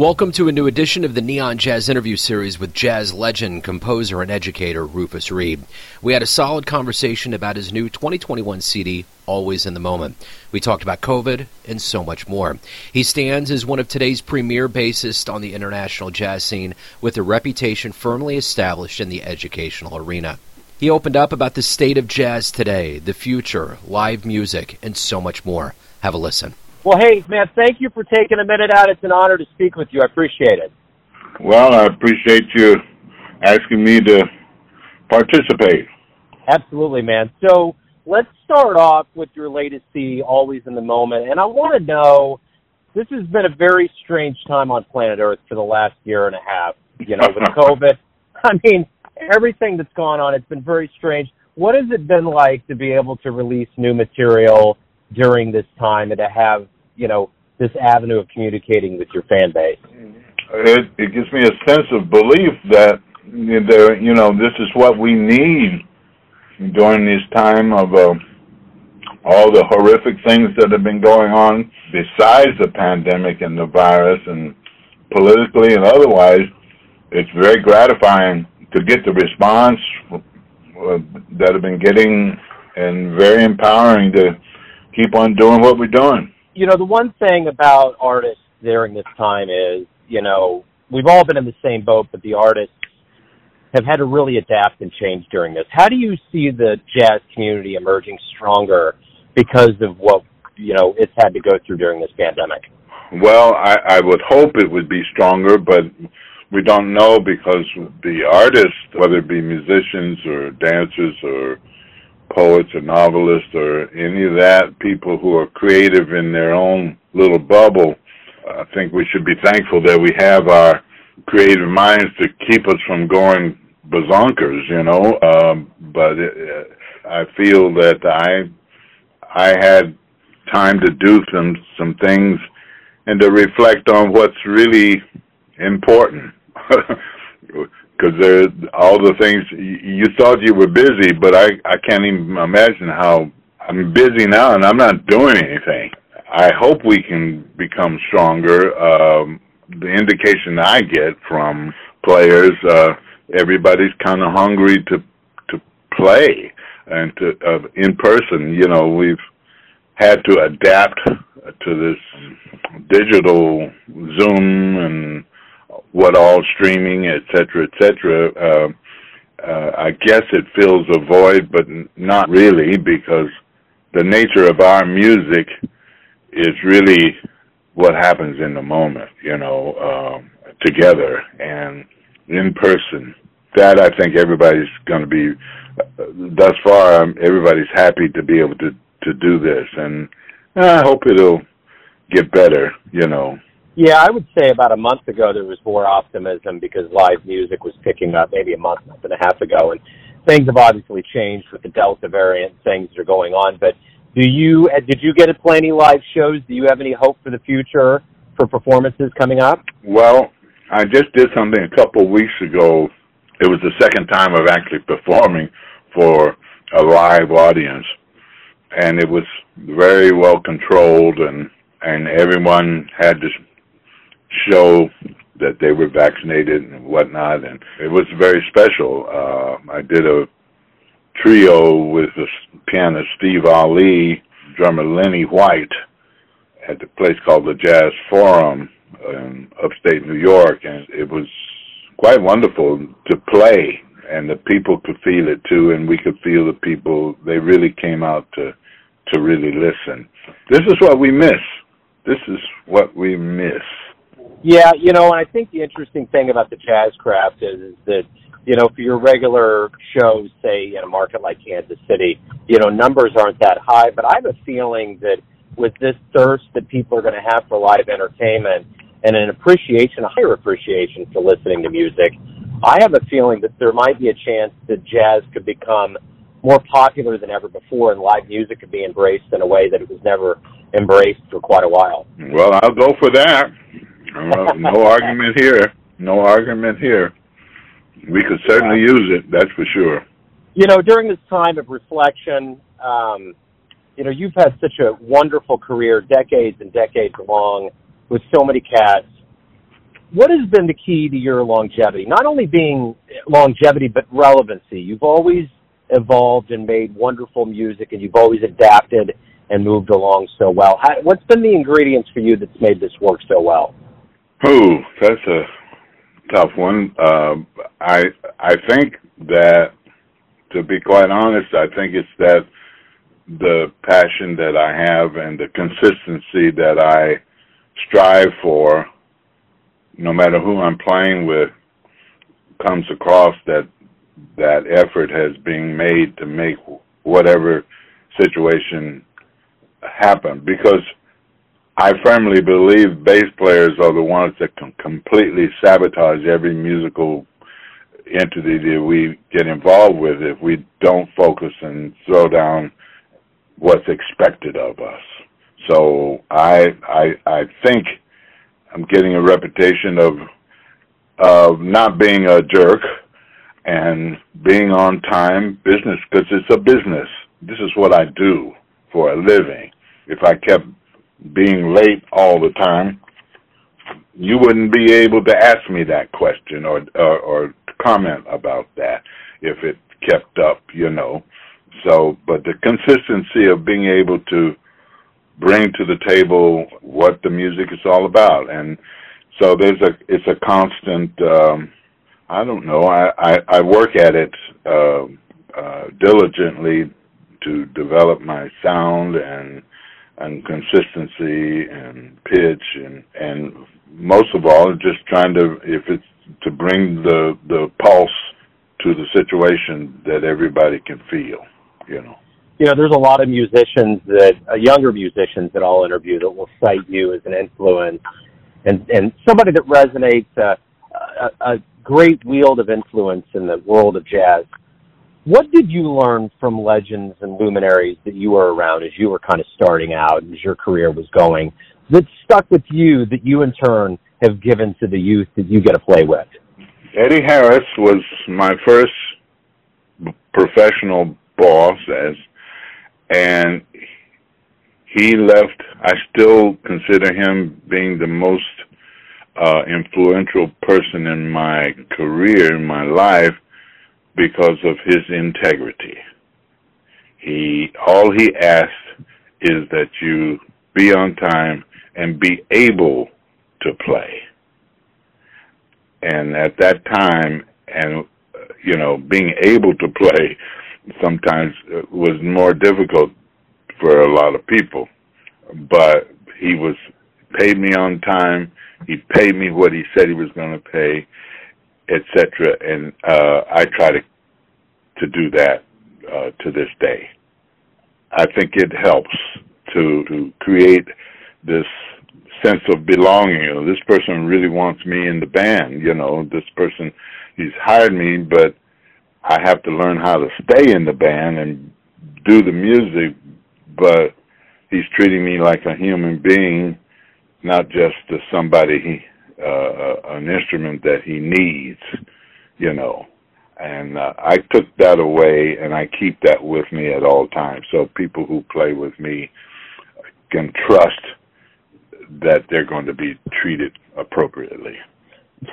Welcome to a new edition of the Neon Jazz interview series with jazz legend, composer, and educator Rufus Reid. We had a solid conversation about his new 2021 CD, Always in the Moment. We talked about COVID and so much more. He stands as one of today's premier bassists on the international jazz scene with a reputation firmly established in the educational arena. He opened up about the state of jazz today, the future, live music, and so much more. Have a listen. Well, hey, man, thank you for taking a minute out. It's an honor to speak with you. I appreciate it. Well, I appreciate you asking me to participate. Absolutely, man. So let's start off with your latest CD, Always in the Moment. And I want to know this has been a very strange time on planet Earth for the last year and a half, you know, with COVID. I mean, everything that's gone on, it's been very strange. What has it been like to be able to release new material during this time and to have, you know, this avenue of communicating with your fan base? It, it gives me a sense of belief that there, you know, this is what we need during this time of uh, all the horrific things that have been going on besides the pandemic and the virus and politically and otherwise. It's very gratifying to get the response uh, that I've been getting and very empowering to keep on doing what we're doing. You know, the one thing about artists during this time is, you know, we've all been in the same boat, but the artists have had to really adapt and change during this. How do you see the jazz community emerging stronger because of what, you know, it's had to go through during this pandemic? Well, I, I would hope it would be stronger, but we don't know because the artists, whether it be musicians or dancers or poets or novelists or any of that, people who are creative in their own little bubble, I think we should be thankful that we have our creative minds to keep us from going bazonkers, you know. Um, but it, I feel that I I had time to do some some things and to reflect on what's really important. because there all the things you thought you were busy, but I I can't even imagine how I'm busy now and I'm not doing anything. I hope we can become stronger. Um, the indication I get from players, uh, everybody's kind of hungry to to play and to uh, in person. You know, we've had to adapt to this digital Zoom and what all streaming, et cetera, et cetera. Uh, uh, I guess it fills a void, but not really, because the nature of our music is really what happens in the moment, you know, um, together and in person. That I think everybody's going to be. Uh, thus far, um, everybody's happy to be able to to do this, and I hope it'll get better, you know. Yeah, I would say about a month ago there was more optimism because live music was picking up maybe a month, month and a half ago, and things have obviously changed with the Delta variant. Things are going on, but do you uh, did you get to play any live shows? Do you have any hope for the future for performances coming up? Well, I just did something a couple of weeks ago. It was the second time of actually performing for a live audience, and it was very well controlled and and everyone had to show that they were vaccinated and whatnot, and it was very special. Uh, I did a trio with the pianist Steve Ali, drummer Lenny White, at the place called the Jazz Forum in upstate New York, and it was quite wonderful to play, and the people could feel it too, and we could feel the people. They really came out to to really listen. This is what we miss. This is what we miss. Yeah, you know, and I think the interesting thing about the jazz craft is, is that, you know, for your regular shows, say in a market like Kansas City, you know, numbers aren't that high, but I have a feeling that with this thirst that people are going to have for live entertainment and an appreciation, a higher appreciation for listening to music, I have a feeling that there might be a chance that jazz could become more popular than ever before and live music could be embraced in a way that it was never embraced for quite a while. Well, I'll go for that. No argument here. No argument here. We could certainly use it. That's for sure. You know, during this time of reflection, um, you know, you've had such a wonderful career, decades and decades long, with so many cats. what has been the key to your longevity? Not only being longevity, but relevancy. You've always evolved and made wonderful music, and you've always adapted and moved along so well. How, what's been the ingredients for you that's made this work so well? Oh, that's a tough one. Uh, I I think that, to be quite honest, I think it's that the passion that I have and the consistency that I strive for, no matter who I'm playing with, comes across that that effort has been made to make whatever situation happen because I firmly believe bass players are the ones that can completely sabotage every musical entity that we get involved with if we don't focus and throw down what's expected of us. So I I I think I'm getting a reputation of of not being a jerk and being on time business because it's a business. This is what I do for a living. If I kept being late all the time, you wouldn't be able to ask me that question or, or, or comment about that if it kept up, you know. So, but the consistency of being able to bring to the table what the music is all about, and so there's a it's a constant. Um, I don't know. I I, I work at it uh, uh, diligently to develop my sound and and consistency and pitch and and most of all just trying to if it's to bring the the pulse to the situation that everybody can feel you know. You know there's a lot of musicians that uh, younger musicians that I'll interview that will cite you as an influence and and somebody that resonates uh, a, a great wield of influence in the world of jazz what did you learn from legends and luminaries that you were around as you were kind of starting out as your career was going that stuck with you that you in turn have given to the youth that you get to play with? Eddie Harris was my first professional boss as and he left I still consider him being the most uh influential person in my career in my life because of his integrity. He all he asked is that you be on time and be able to play. And at that time, and you know, being able to play sometimes was more difficult for a lot of people. But he was paid me on time. He paid me what he said he was going to pay, etc. And uh, I try to to do that uh, to this day. I think it helps to to create this sense of belonging. You know, this person really wants me in the band. You know, this person he's hired me, but I have to learn how to stay in the band and do the music. But he's treating me like a human being, not just as somebody he uh an instrument that he needs. You know, and uh, I took that away, and I keep that with me at all times. So people who play with me can trust that they're going to be treated appropriately.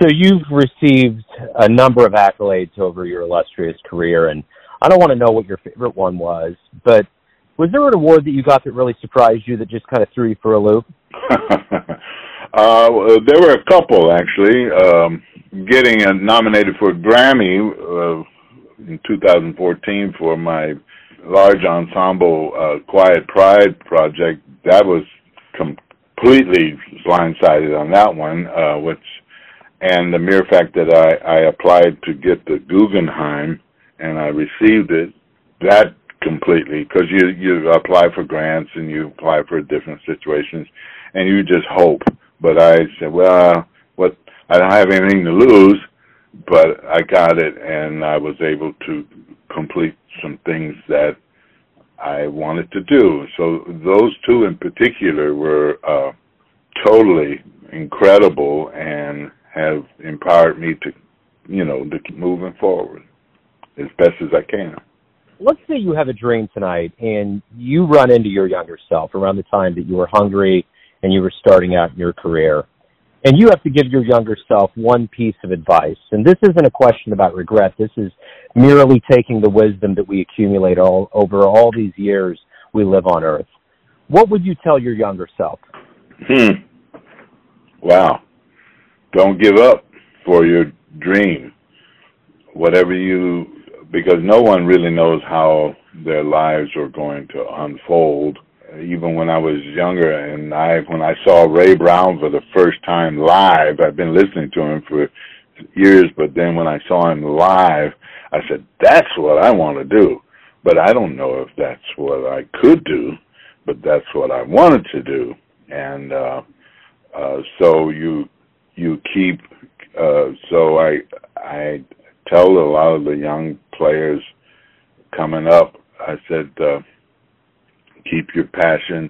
So you've received a number of accolades over your illustrious career, and I don't want to know what your favorite one was, but was there an award that you got that really surprised you that just kind of threw you for a loop? uh, there were a couple actually. Um, getting uh, nominated for a Grammy uh, in 2014 for my large ensemble uh, Quiet Pride project. That was completely blindsided on that one, uh, which and the mere fact that I, I applied to get the Guggenheim and I received it, that completely because you you apply for grants and you apply for different situations and you just hope. But I said, well, what I don't have anything to lose, but I got it, and I was able to complete some things that I wanted to do. So those two in particular were uh, totally incredible and have empowered me to, you know, to keep moving forward as best as I can. Let's say you have a dream tonight and you run into your younger self around the time that you were hungry and you were starting out in your career and you have to give your younger self one piece of advice. And this isn't a question about regret. This is merely taking the wisdom that we accumulate all over all these years we live on earth. What would you tell your younger self? Hmm. Wow. Don't give up for your dream. Whatever you, because no one really knows how their lives are going to unfold. Even when I was younger, and I when I saw Ray Brown for the first time live, I've been listening to him for years, but then when I saw him live, I said, "That's what I want to do." But I don't know if that's what I could do, but that's what I wanted to do, and uh, uh, so you you keep. Uh, so I I tell a lot of the young players coming up I said, uh, keep your passion,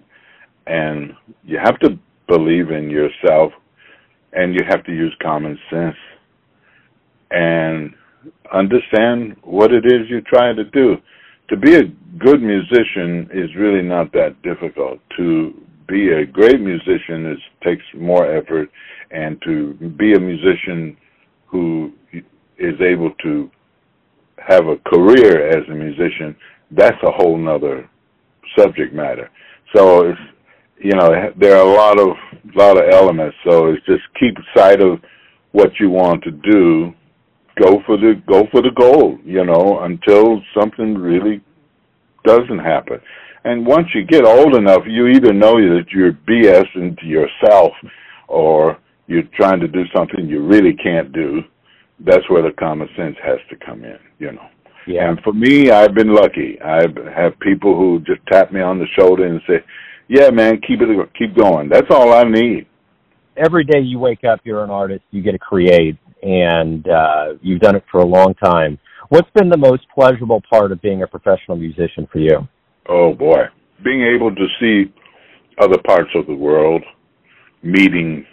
and you have to believe in yourself, and you have to use common sense, and understand what it is you're trying to do. To be a good musician is really not that difficult. To be a great musician is takes more effort, and to be a musician who is able to have a career as a musician that's a whole nother subject matter. So it's you know there are a lot of lot of elements. So it's just keep sight of what you want to do. Go for the go for the goal. You know until something really doesn't happen. And once you get old enough, you either know that you're BSing to yourself, or you're trying to do something you really can't do. That's where the common sense has to come in. You know. Yeah. And for me, I've been lucky. I have people who just tap me on the shoulder and say, "Yeah, man, keep it, keep going." That's all I need. Every day you wake up, you're an artist. You get to create, and uh, you've done it for a long time. What's been the most pleasurable part of being a professional musician for you? Oh boy, being able to see other parts of the world, meeting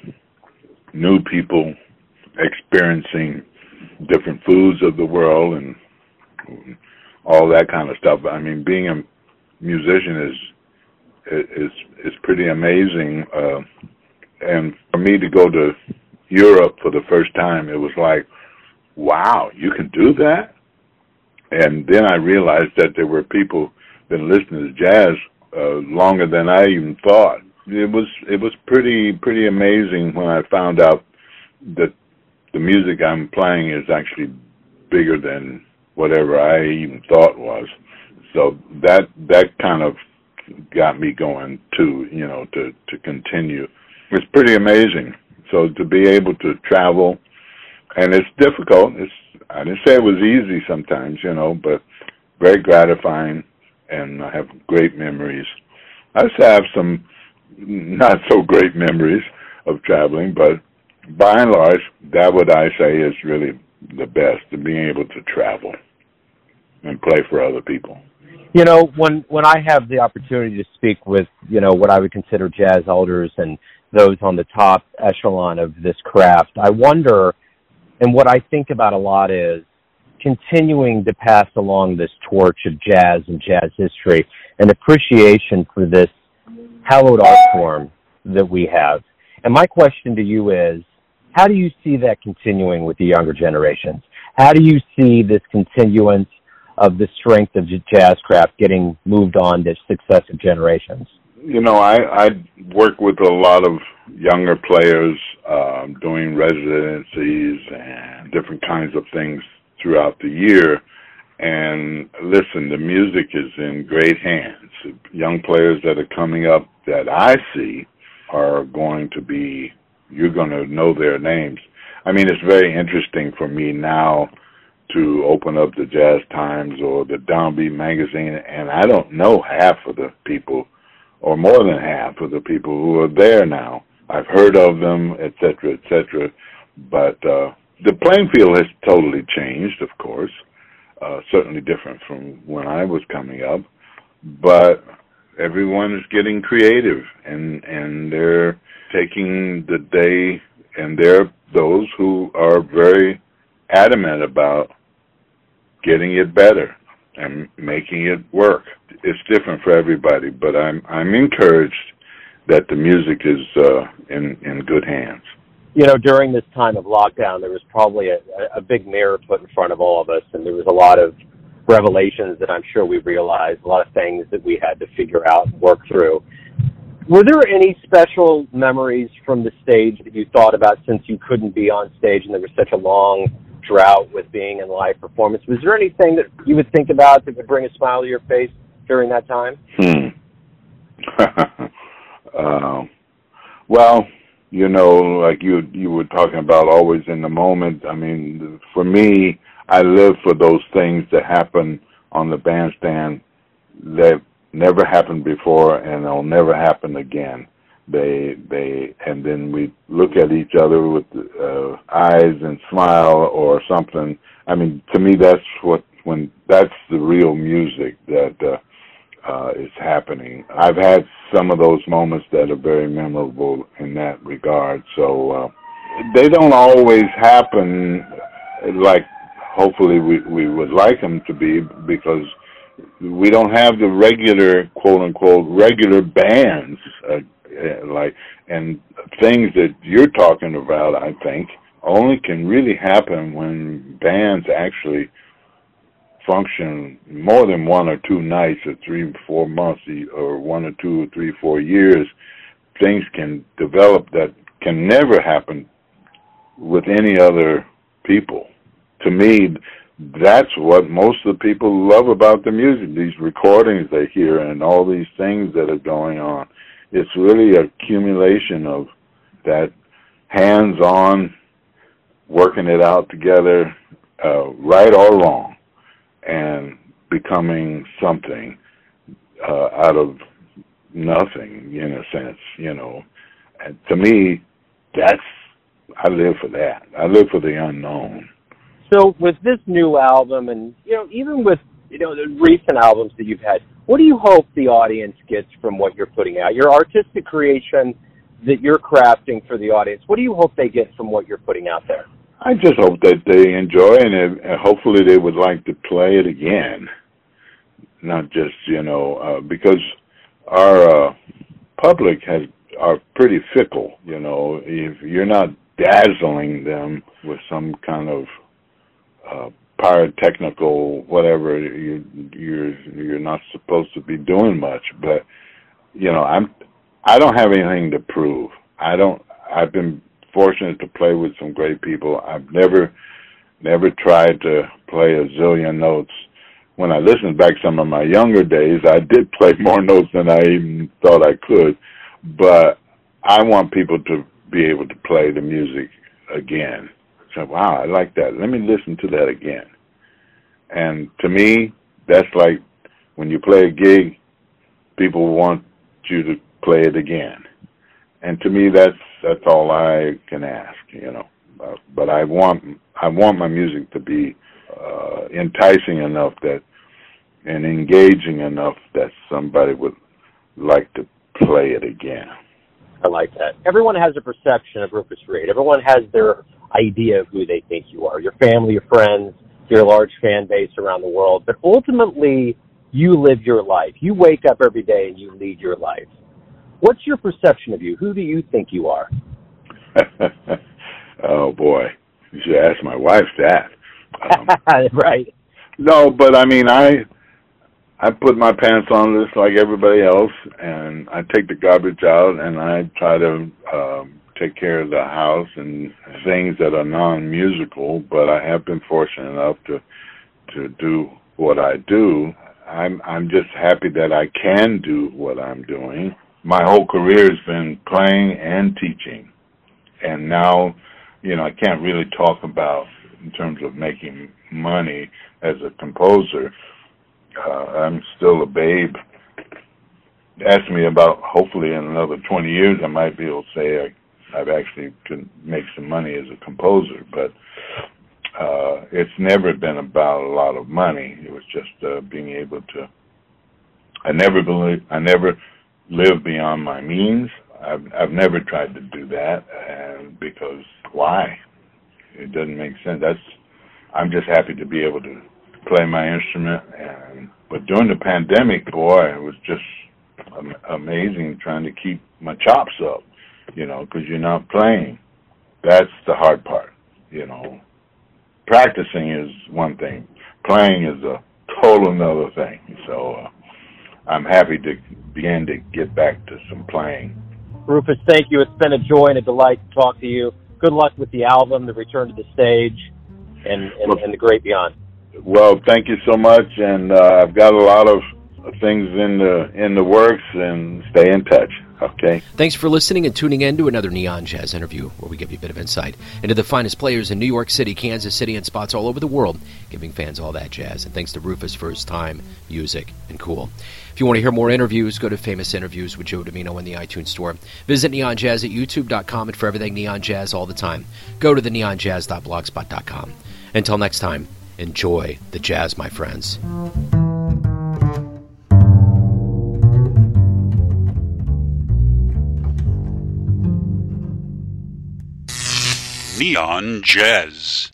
new people, experiencing different foods of the world, and all that kind of stuff. I mean, being a musician is is is pretty amazing. Uh, and for me to go to Europe for the first time, it was like, wow, you can do that. And then I realized that there were people been listening to jazz uh, longer than I even thought. It was it was pretty pretty amazing when I found out that the music I'm playing is actually bigger than whatever I even thought was. So that that kind of got me going too, you know, to to continue. It's pretty amazing. So to be able to travel, and it's difficult. It's I didn't say it was easy sometimes, you know, but very gratifying, and I have great memories. I still have some not so great memories of traveling, but by and large, that what I say is really the best, to being able to travel and play for other people. You know, when when I have the opportunity to speak with, you know, what I would consider jazz elders and those on the top echelon of this craft, I wonder and what I think about a lot is continuing to pass along this torch of jazz and jazz history and appreciation for this hallowed art form that we have. And my question to you is, how do you see that continuing with the younger generations? How do you see this continuance of the strength of jazzcraft getting moved on to successive generations? You know, I I work with a lot of younger players um, doing residencies and different kinds of things throughout the year. And listen, the music is in great hands. Young players that are coming up that I see are going to be, you're going to know their names. I mean, it's very interesting for me now to open up the Jazz Times or the Downbeat magazine, and I don't know half of the people, or more than half of the people who are there now. I've heard of them, etc., cetera, et cetera, but uh, the playing field has totally changed, of course. Uh, certainly different from when I was coming up, but everyone is getting creative and and they're taking the day and they're those who are very adamant about getting it better and making it work. It's different for everybody, but I'm I'm encouraged that the music is uh, in in good hands. you know, during this time of lockdown, there was probably a, a big mirror put in front of all of us, and there was a lot of revelations that I'm sure we realized, a lot of things that we had to figure out and work through. Were there any special memories from the stage that you thought about since you couldn't be on stage and there was such a long drought with being in live performance? Was there anything that you would think about that would bring a smile to your face during that time? Hmm. uh, well, you know, like you you were talking about, always in the moment. I mean, for me, I live for those things that happen on the bandstand that never happened before and they'll never happen again. They they and then we look at each other with uh, eyes and smile or something. I mean, to me, that's what when that's the real music that uh, uh, is happening. I've had some of those moments that are very memorable in that regard. So uh, they don't always happen like hopefully we we would like them to be because we don't have the regular quote unquote regular bands uh, uh, like and things that you're talking about i think only can really happen when bands actually function more than one or two nights or three four months or one or two or three four years. Things can develop that can never happen with any other people. To me that's what most of the people love about the music these recordings they hear and all these things that are going on it's really accumulation of that hands on working it out together uh, right or wrong and becoming something uh, out of nothing in a sense you know. And to me that's i live for that. I live for the unknown. So with this new album, and you know, even with you know the recent albums that you've had, what do you hope the audience gets from what you're putting out? Your artistic creation that you're crafting for the audience. What do you hope they get from what you're putting out there? I just hope that they enjoy it, and hopefully they would like to play it again. Not just you know uh, because our uh, public has are pretty fickle. You know, if you're not dazzling them with some kind of uh, pyrotechnical whatever you you're you're not supposed to be doing much but you know i'm i don't have anything to prove. I don't i've been fortunate to play with some great people. I've never never tried to play a zillion notes. When i listened back some of my younger days i did play more notes than i even thought i could but i want people to be able to play the music again so, wow, I like that. Let me listen to that again. And to me, that's like when you play a gig, people want you to play it again. And to me, that's that's all I can ask, you know. But I want I want my music to be uh, enticing enough that and engaging enough that somebody would like to play it again. I like that. Everyone has a perception of Rufus Reid. Everyone has their idea of who they think you are. Your family, your friends, your large fan base around the world. But ultimately, you live your life. You wake up every day and you lead your life. What's your perception of you? Who do you think you are? oh boy, you should ask my wife that. Um, right. No, but I mean, I I put my pants on just like everybody else, and I take the garbage out, and I try to um, take care of the house and things that are non-musical. But I have been fortunate enough to to do what I do. I'm I'm just happy that I can do what I'm doing. My whole career has been playing and teaching, and now, you know, I can't really talk about in terms of making money as a composer uh, I'm still a babe. Ask me about hopefully in another 20 years I might be able to say I've actually can make some money as a composer, but uh, it's never been about a lot of money. It was just uh, being able to. I never believe I never live beyond my means. I've I've never tried to do that, and because why? It doesn't make sense. That's I'm just happy to be able to play my instrument. And but during the pandemic, boy, it was just amazing trying to keep my chops up, you know, because you're not playing. That's the hard part, you know. Practicing is one thing, playing is a total another thing. So uh, I'm happy to begin to get back to some playing. Rufus, thank you. It's been a joy and a delight to talk to you. Good luck with the album, the return to the stage, and, and, and the great beyond. Well, thank you so much, and uh, I've got a lot of things in the in the works, and stay in touch. Okay. Thanks for listening and tuning in to another Neon Jazz interview, where we give you a bit of insight into the finest players in New York City, Kansas City, and spots all over the world, giving fans all that jazz. And thanks to Rufus for his time, music, and cool. If you want to hear more interviews, go to Famous Interviews with Joe Dimino in the iTunes Store. Visit Neon Jazz at YouTube.com and for everything Neon Jazz all the time, go to the neonjazz.blogspot.com. Until next time, enjoy the jazz, my friends. Neon Jazz.